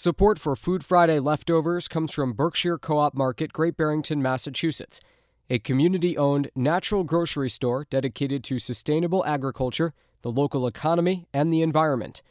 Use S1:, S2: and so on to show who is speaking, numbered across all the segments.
S1: Support for Food Friday leftovers comes from Berkshire Co op Market, Great Barrington, Massachusetts, a community owned natural grocery store dedicated to sustainable agriculture, the local economy, and the environment.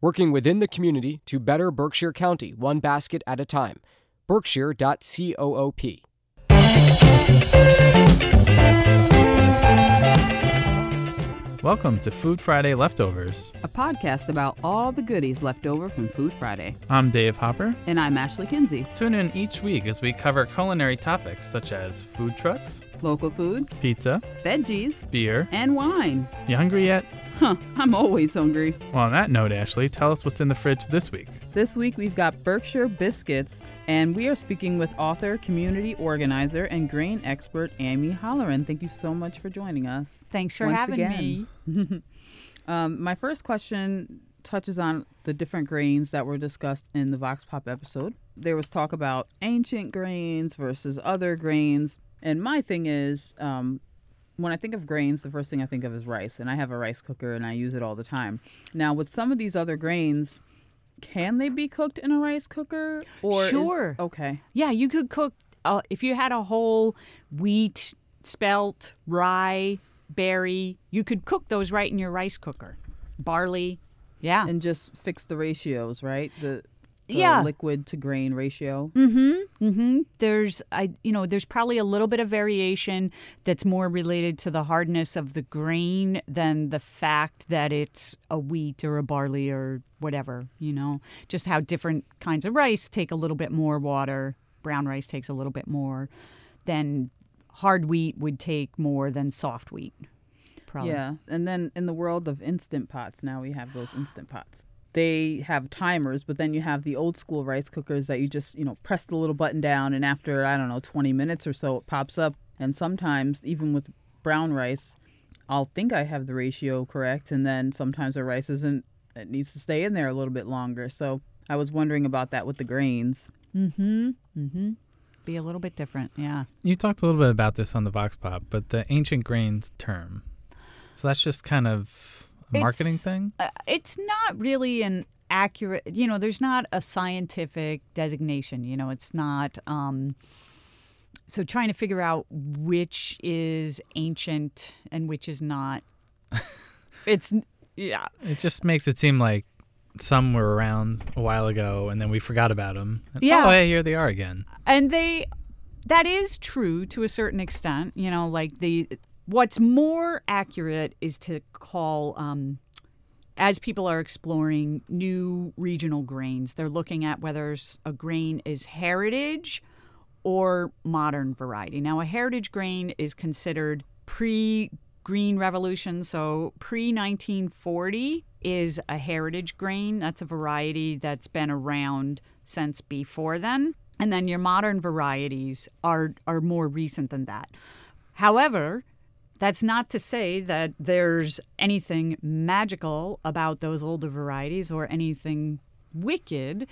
S1: Working within the community to better Berkshire County, one basket at a time. Berkshire.coop.
S2: Welcome to Food Friday Leftovers.
S3: a podcast about all the goodies left over from Food Friday.
S2: I'm Dave Hopper.
S3: And I'm Ashley Kinsey.
S2: Tune in each week as we cover culinary topics such as food trucks,
S3: Local food,
S2: pizza,
S3: veggies,
S2: beer.
S3: and wine.
S2: You hungry yet?
S3: Huh, I'm always hungry.
S2: Well, on that note, Ashley, tell us what's in the fridge this week.
S3: This week we've got Berkshire biscuits, and we are speaking with author, community organizer, and grain expert Amy Halloran. Thank you so much for joining us.
S4: Thanks for having
S3: again.
S4: me.
S3: Um, my first question touches on the different grains that were discussed in the Vox Pop episode. There was talk about ancient grains versus other grains. And my thing is, um, when I think of grains, the first thing I think of is rice. And I have a rice cooker and I use it all the time. Now, with some of these other grains, can they be cooked in a rice cooker? Or is-
S4: Sure.
S3: okay.
S4: Yeah, you could cook uh, if you had a whole wheat, spelt, rye, berry. You could cook those right in your rice cooker. Barley, yeah.
S3: And just fix the ratios, right? The, the
S4: Yeah.
S3: liquid to grain ratio.
S4: Mm-hmm. Mm-hmm. There's I you know, there's probably a little bit of variation that's more related to the hardness of the grain than the fact that it's a wheat or a barley or whatever, you know. Just how different kinds of rice take a little bit more water. Brown rice takes a little bit more than hard wheat would take more than soft wheat. Probably.
S3: Yeah, and then in the world of instant pots, now we have those instant pots. They have timers, but then you have the old school rice cookers that you just, you know, press the little button down, and after, I don't know, 20 minutes or so, it pops up. And sometimes, even with brown rice, I'll think I have the ratio correct, and then sometimes the rice isn't, it needs to stay in there a little bit longer. So I was wondering about that with the grains.
S4: Mm-hmm. Mm-hmm. Be a little bit different, yeah.
S2: You talked a little bit about this on the Vox Pop, but the ancient grains term. So that's just kind of a marketing
S4: It's-
S2: thing?
S4: Uh, it's not really an accurate you know there's not a scientific designation you know it's not um so trying to figure out which is ancient and which is not it's yeah
S2: It just makes it seem like some were around a while ago and then we forgot about them.
S4: Yeah.
S2: Oh, hey, here they are again.
S4: and they that is true to a certain extent you know like the what's more accurate is to call um as people are exploring new regional grains they're looking at whether a grain is heritage or modern variety now a heritage grain is considered pre green revolution. So pre 1940 is a heritage grain. That's a variety that's been around since before then. And then your modern varieties are are more recent than that. However that's not to say that there's anything magical about those older varieties or anything wicked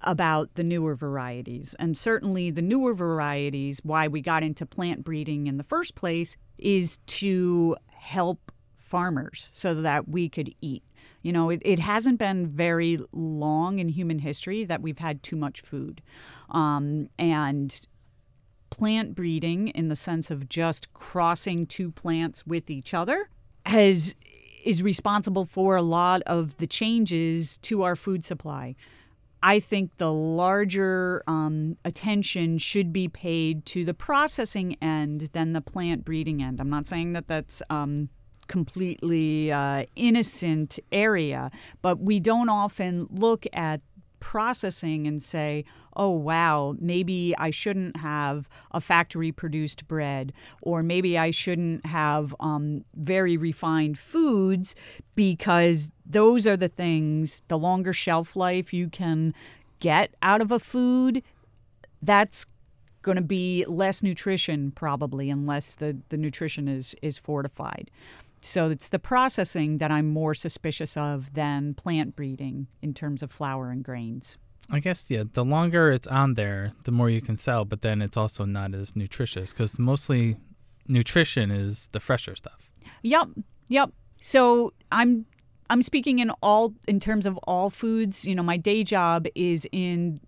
S4: about the newer varieties. And certainly the newer varieties, why we got into plant breeding in the first place, is to help farmers so that we could eat. You know, it, it hasn't been very long in human history that we've had too much food. Um, and plant breeding in the sense of just crossing two plants with each other has is responsible for a lot of the changes to our food supply. I think the larger um, attention should be paid to the processing end than the plant breeding end. I'm not saying that that's um, completely uh, innocent area, but we don't often look at processing and say, oh, wow, maybe I shouldn't have a factory produced bread, or maybe I shouldn't have um, very refined foods because those are the things, the longer shelf life you can get out of a food, that's going to be less nutrition probably unless the, the nutrition is, is fortified. So it's the processing that I'm more suspicious of than plant breeding in terms of flour and grains.
S2: I guess yeah. The longer it's on there, the more you can sell. But then it's also not as nutritious because mostly nutrition is the fresher stuff.
S4: Yep, yep. So I'm I'm speaking in all in terms of all foods. You know, my day job is in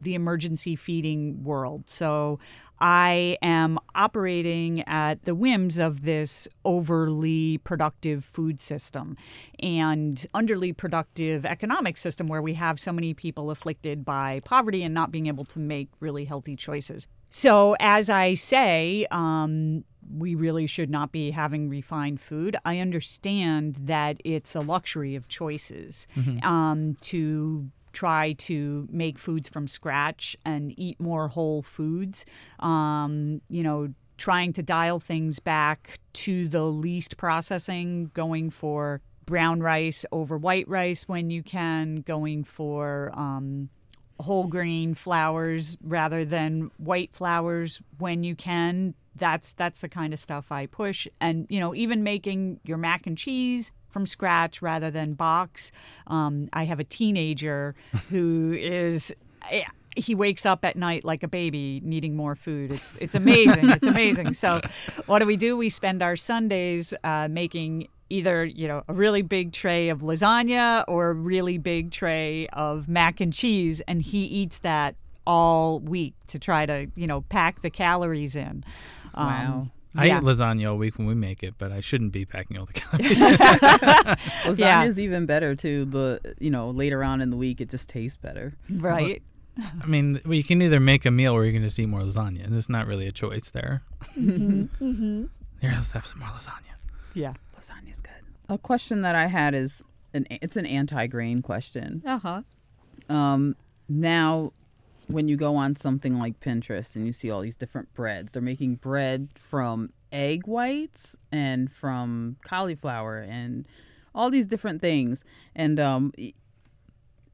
S4: the emergency feeding world. So I am operating at the whims of this overly productive food system and underly productive economic system where we have so many people afflicted by poverty and not being able to make really healthy choices. So, as I say, um, we really should not be having refined food. I understand that it's a luxury of choices um, to try to make foods from scratch and eat more whole foods. Um, you know, trying to dial things back to the least processing, going for brown rice over white rice when you can, going for um, whole grain flours rather than white flours when you can. That's that's the kind of stuff I push, and you know, even making your mac and cheese from scratch rather than box. Um, I have a teenager who is. He wakes up at night like a baby, needing more food. It's it's amazing. it's amazing. So, what do we do? We spend our Sundays uh, making either you know a really big tray of lasagna or a really big tray of mac and cheese, and he eats that all week to try to you know pack the calories in. Um,
S3: Wow.
S2: I
S4: yeah.
S2: eat lasagna all week when we make it, but I shouldn't be packing all the calories.
S3: Lasagna's
S4: Yeah.
S3: even better too. The you know later on in the week it just tastes better.
S4: Right.
S2: I mean, well, you can either make a meal or you can just eat more lasagna. and There's not really a choice there.
S4: Mm-hmm.
S2: Here, let's have some more lasagna.
S4: Yeah.
S3: Lasagna's good. A question that I had is an it's an anti-grain question.
S4: Uh huh.
S3: Um, now, when you go on something like Pinterest and you see all these different breads, they're making bread from egg whites and from cauliflower and all these different things. And um,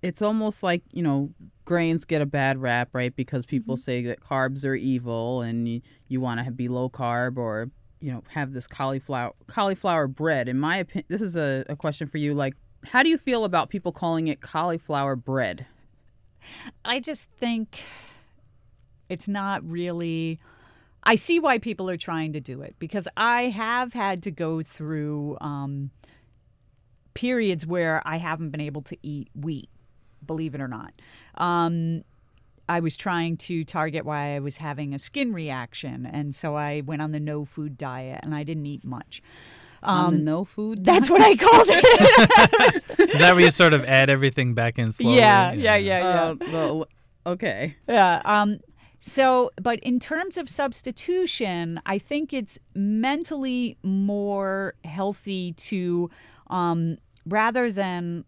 S3: it's almost like, you know, grains get a bad rap, right? Because people say that carbs are evil and you, you want to be low carb or, you know, have this cauliflower cauliflower bread. In my opinion, this is a, a question for you. Like, how do you feel about people calling it cauliflower bread?
S4: I just think it's not really. I see why people are trying to do it because I have had to go through um, periods where I haven't been able to eat wheat, believe it or not. Um, I was trying to target why I was having a skin reaction, and so I went on the no food diet, and I didn't eat much.
S3: On the
S4: Um,
S3: no food.
S4: that's what I called it.
S2: Is that where you sort of add everything back in slowly?
S4: yeah, yeah, yeah, yeah.
S3: Uh, well, okay.
S4: Yeah. Um, so, but in terms of substitution, I think it's mentally more healthy to, um, rather than,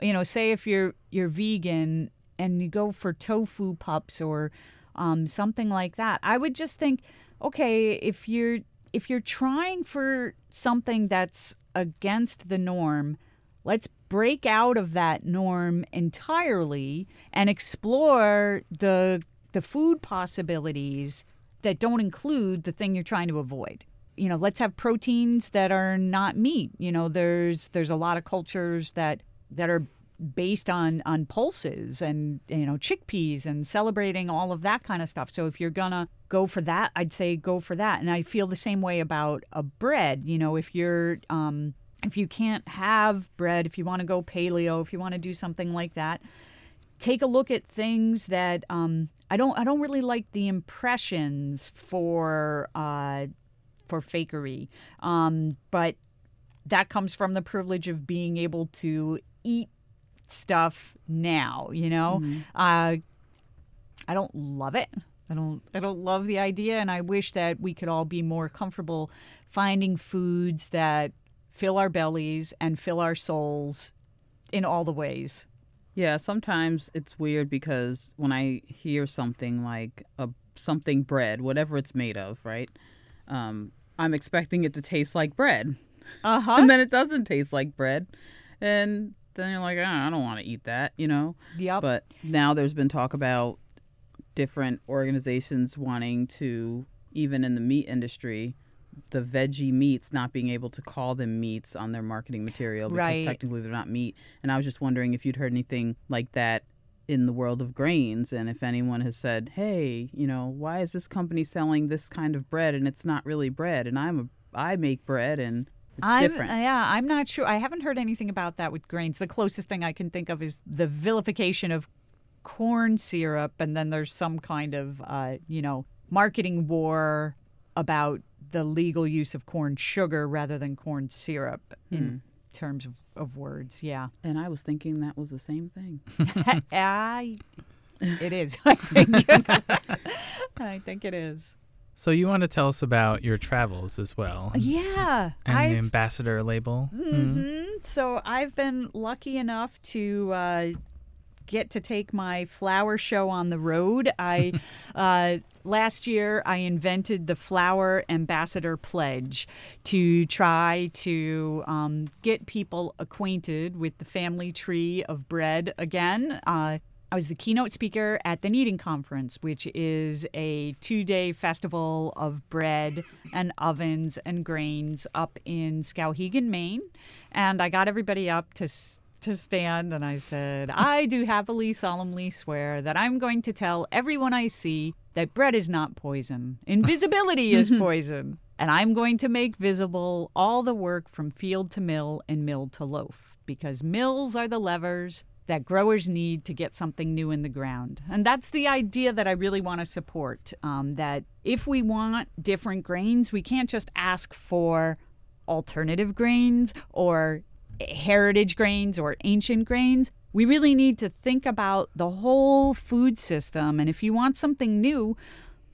S4: you know, say if you're you're vegan and you go for tofu pups or um, something like that. I would just think, okay, if you're if you're trying for something that's against the norm, let's break out of that norm entirely and explore the the food possibilities that don't include the thing you're trying to avoid. You know let's have proteins that are not meat. You know there's there's a lot of cultures that that are based on on pulses and you know chickpeas and celebrating all of that kind of stuff. So if you're gonna go for that i'd say go for that and i feel the same way about a bread you know if you're um if you can't have bread if you want to go paleo if you want to do something like that take a look at things that um, I don't I don't really like the impressions for uh, for fakery, um, but that comes from the privilege of being able to eat stuff now. You know, uh, I don't love it. I don't I don't love the idea, and I wish that we could all be more comfortable finding foods that fill our bellies and fill our souls in all the ways.
S3: Yeah, sometimes it's weird because when I hear something like a something bread, whatever it's made of, right? Um, I'm expecting it to taste like bread,
S4: Uh huh.
S3: and then it doesn't taste like bread, and then you're like, "Ah, I don't want to eat that, you know.
S4: Yep.
S3: But now there's been talk about different organizations wanting to, even in the meat industry, the veggie meats not being able to call them meats on their marketing material because
S4: Right.
S3: technically they're not meat. And I was just wondering if you'd heard anything like that in the world of grains and if anyone has said, "Hey, you know, why is this company selling this kind of bread and it's not really bread and I'm a I make bread and It's
S4: I'm,
S3: different.
S4: Yeah, I'm not sure. I haven't heard anything about that with grains. The closest thing I can think of is the vilification of corn syrup, and then there's some kind of, uh, you know, marketing war about the legal use of corn sugar rather than corn syrup in terms of, of words. Yeah.
S3: and I was thinking that was the same thing.
S4: I, it is. I think. I think it is.
S2: So you want to tell us about your travels as well,
S4: Yeah.
S2: and the
S4: I've-
S2: ambassador label. Mhm.
S4: hmm So I've been lucky enough to uh, get to take my flour show on the road. I uh, last year I invented the Flour Ambassador Pledge to try to um, get people acquainted with the family tree of bread again. Uh, I was the keynote speaker at the Kneading Conference, which is a two day festival of bread and ovens and grains up in Skowhegan, Maine. And I got everybody up to. To stand, and I said, I do happily, solemnly swear that I'm going to tell everyone I see that bread is not poison. Invisibility is poison. And I'm going to make visible all the work from field to mill and mill to loaf because mills are the levers that growers need to get something new in the ground. And that's the idea that I really want to support. Um, that if we want different grains, we can't just ask for alternative grains or heritage grains or ancient grains. We really need to think about the whole food system. And if you want something new,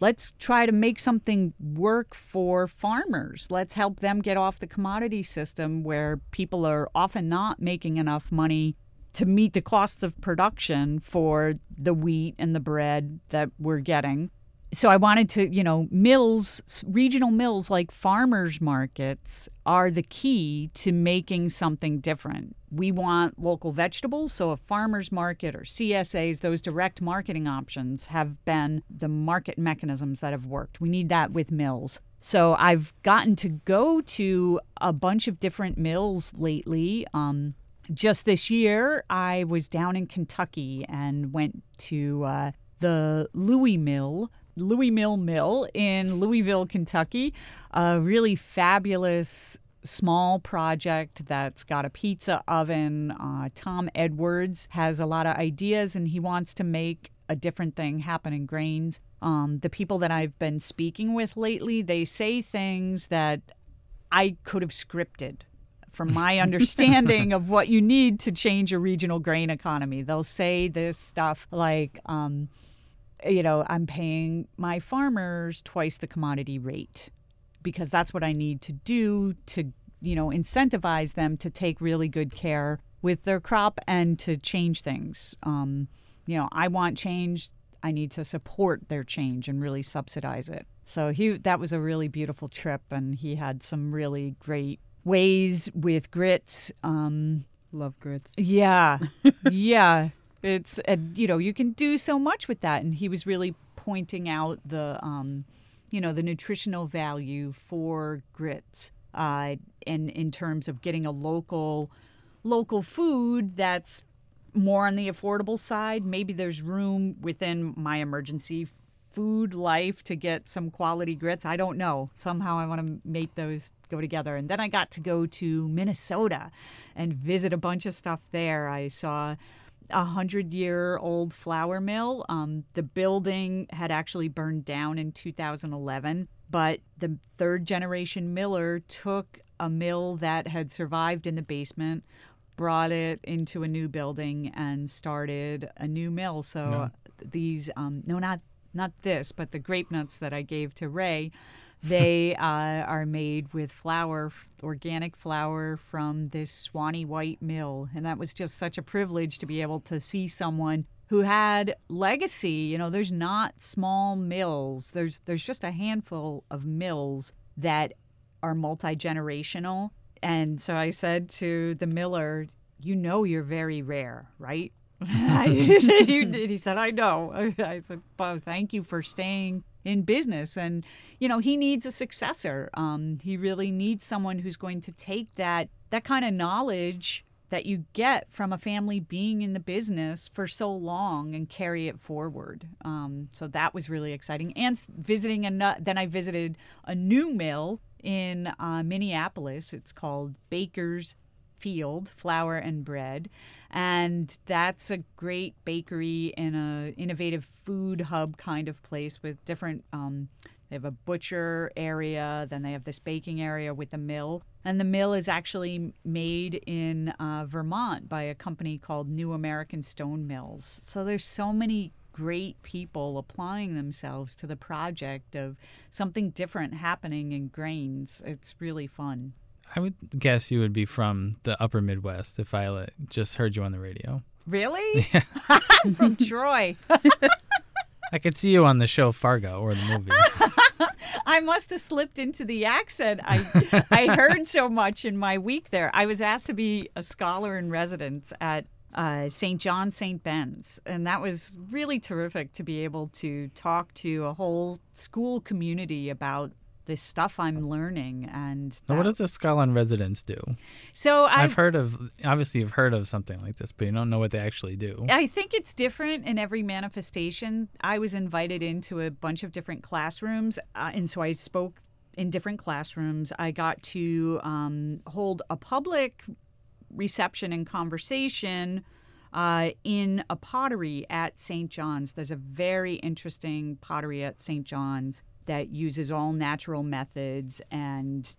S4: let's try to make something work for farmers. Let's help them get off the commodity system where people are often not making enough money to meet the costs of production for the wheat and the bread that we're getting. So I wanted to, you know, mills, regional mills like farmers markets are the key to making something different. We want local vegetables, so a farmers market or CSAs, those direct marketing options have been the market mechanisms that have worked. We need that with mills. So I've gotten to go to a bunch of different mills lately. Um, just this year, I was down in Kentucky and went to uh, the Louismill, Louismill Mill in Louisville, Kentucky. A really fabulous small project that's got a pizza oven. Uh, Tom Edwards has a lot of ideas and he wants to make a different thing happen in grains. Um, the people that I've been speaking with lately, they say things that I could have scripted from my understanding of what you need to change a regional grain economy. They'll say this stuff like, um, you know, I'm paying my farmers twice the commodity rate because that's what I need to do to, you know, incentivize them to take really good care with their crop and to change things. Um, you know, I want change. I need to support their change and really subsidize it. So he that was a really beautiful trip, and he had some really great ways with grits. Um,
S3: Love grits.
S4: yeah, yeah. It's uh, you know you can do so much with that, and he was really pointing out the um, you know the nutritional value for grits, uh, and in terms of getting a local local food that's more on the affordable side. Maybe there's room within my emergency food life to get some quality grits. I don't know. Somehow I want to make those go together. And then I got to go to Minnesota and visit a bunch of stuff there. I saw a hundred year old flour mill. Um, the building had actually burned down in 2011, but the third generation miller took a mill that had survived in the basement, brought it into a new building, and started a new mill. So these, um, no, not not this, but the grape nuts that I gave to Ray. They uh, are made with flour, organic flour from this Swany White mill. And that was just such a privilege to be able to see someone who had legacy. You know, there's not small mills, there's, there's just a handful of mills that are multi generational. And so I said to the miller, You know, you're very rare, right? he, said, you did. he said, I know. I said, well, thank you for staying in business. And, you know, he needs a successor. Um, he really needs someone who's going to take that, that kind of knowledge that you get from a family being in the business for so long and carry it forward. Um, so that was really exciting. And visiting a then I visited a new mill in uh, Minneapolis. It's called Baker's Field Flour and Bread, and that's a great bakery in a innovative food hub kind of place with different. Um, they have a butcher area, then they have this baking area with the mill. And the mill is actually made in uh, Vermont by a company called New American Stone Mills. So there's so many great people applying themselves to the project of something different happening in grains. It's really fun.
S2: I would guess you would be from the upper Midwest if I just heard you on the radio.
S4: Really? Yeah. from Troy.
S2: I could see you on the show Fargo or the movie.
S4: I must have slipped into the accent. I I heard so much in my week there. I was asked to be a scholar in residence at uh, St. John St. Ben's, and that was really terrific to be able to talk to a whole school community about this stuff I'm learning. And
S2: what does the scholar in residence do?
S4: So I've,
S2: I've, heard of, obviously, you've heard of something like this, but you don't know what they actually do.
S4: I think it's different in every manifestation. I was invited into a bunch of different classrooms, uh, and so I spoke in different classrooms. I got to um, hold a public reception and conversation. Uh, in a pottery at St. John's. There's a very interesting pottery at St. John's that uses all natural methods and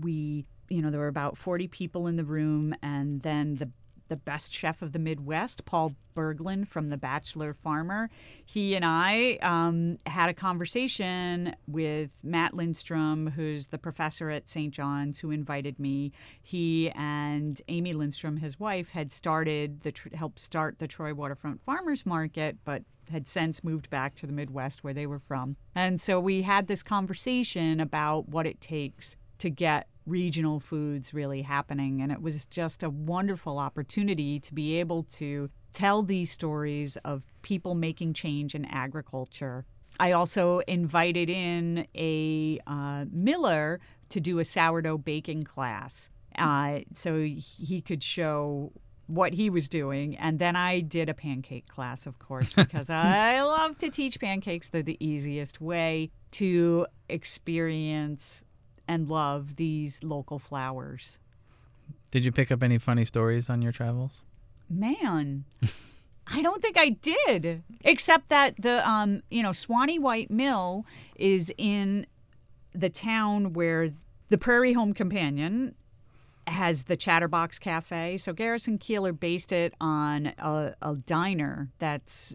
S4: we you know there were about 40 people in the room and then the the best chef of the Midwest, Paul Berglund from The Bachelor Farmer. He and I um, had a conversation with Matt Lindstrom, who's the professor at St. John's, who invited me. He and Amy Lindstrom, his wife, had started the helped start the Troy Waterfront Farmers Market, but had since moved back to the Midwest where they were from. And so we had this conversation about what it takes to get regional foods really happening. And it was just a wonderful opportunity to be able to tell these stories of people making change in agriculture. I also invited in a uh, miller to do a sourdough baking class. Uh, so he could show what he was doing. And then I did a pancake class, of course, because I love to teach pancakes. They're the easiest way to experience and love these local flours.
S2: Did you pick up any funny stories on your travels?
S4: Man. I don't think I did, except that the um, you know Swany White Mill is in the town where the Prairie Home Companion has the Chatterbox Cafe. So Garrison Keillor based it on a, a diner that's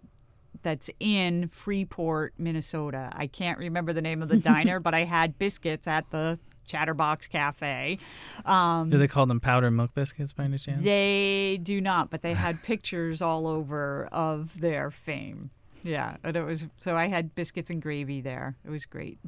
S4: that's in Freeport, Minnesota. I can't remember the name of the diner, but I had biscuits at the Chatterbox Cafe.
S2: Um, do they call them Powdermilk biscuits by any chance?
S4: They do not, but they had pictures all over of their fame. Yeah, and it was so I had biscuits and gravy there. It was great.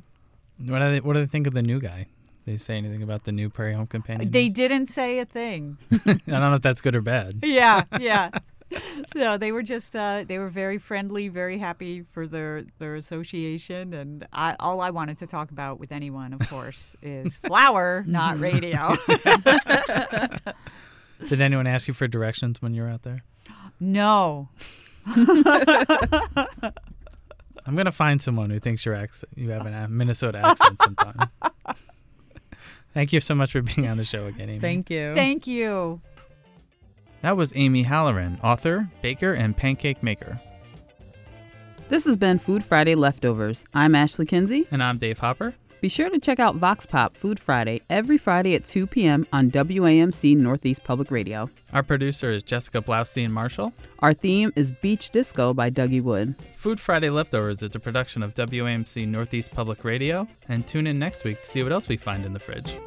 S2: What do they What do they think of the new guy? they say anything about the new Prairie Home Companion?
S4: They didn't say a thing.
S2: I don't know if that's good or bad.
S4: Yeah, yeah. no, they were just uh, they were very friendly, very happy for their their association, and I, all I wanted to talk about with anyone, of course, is flour, not radio.
S2: Did anyone ask you for directions when you were out there?
S4: No.
S2: I'm gonna find someone who thinks your accent, you have a Minnesota accent sometime. Thank you so much for being on the show again, Amy.
S3: Thank you.
S4: Thank you.
S2: That was Amy Halloran, author, baker, and pancake maker.
S3: This has been Food Friday Leftovers. I'm Ashley Kinsey.
S2: And I'm Dave Hopper.
S3: Be sure to check out Vox Pop Food Friday every Friday at 2 p.m. on WAMC Northeast Public Radio.
S2: Our producer is Jessica Blaustein Marshall.
S3: Our theme is Beach Disco by Dougie Wood.
S2: Food Friday Leftovers is a production of WAMC Northeast Public Radio, and tune in next week to see what else we find in the fridge.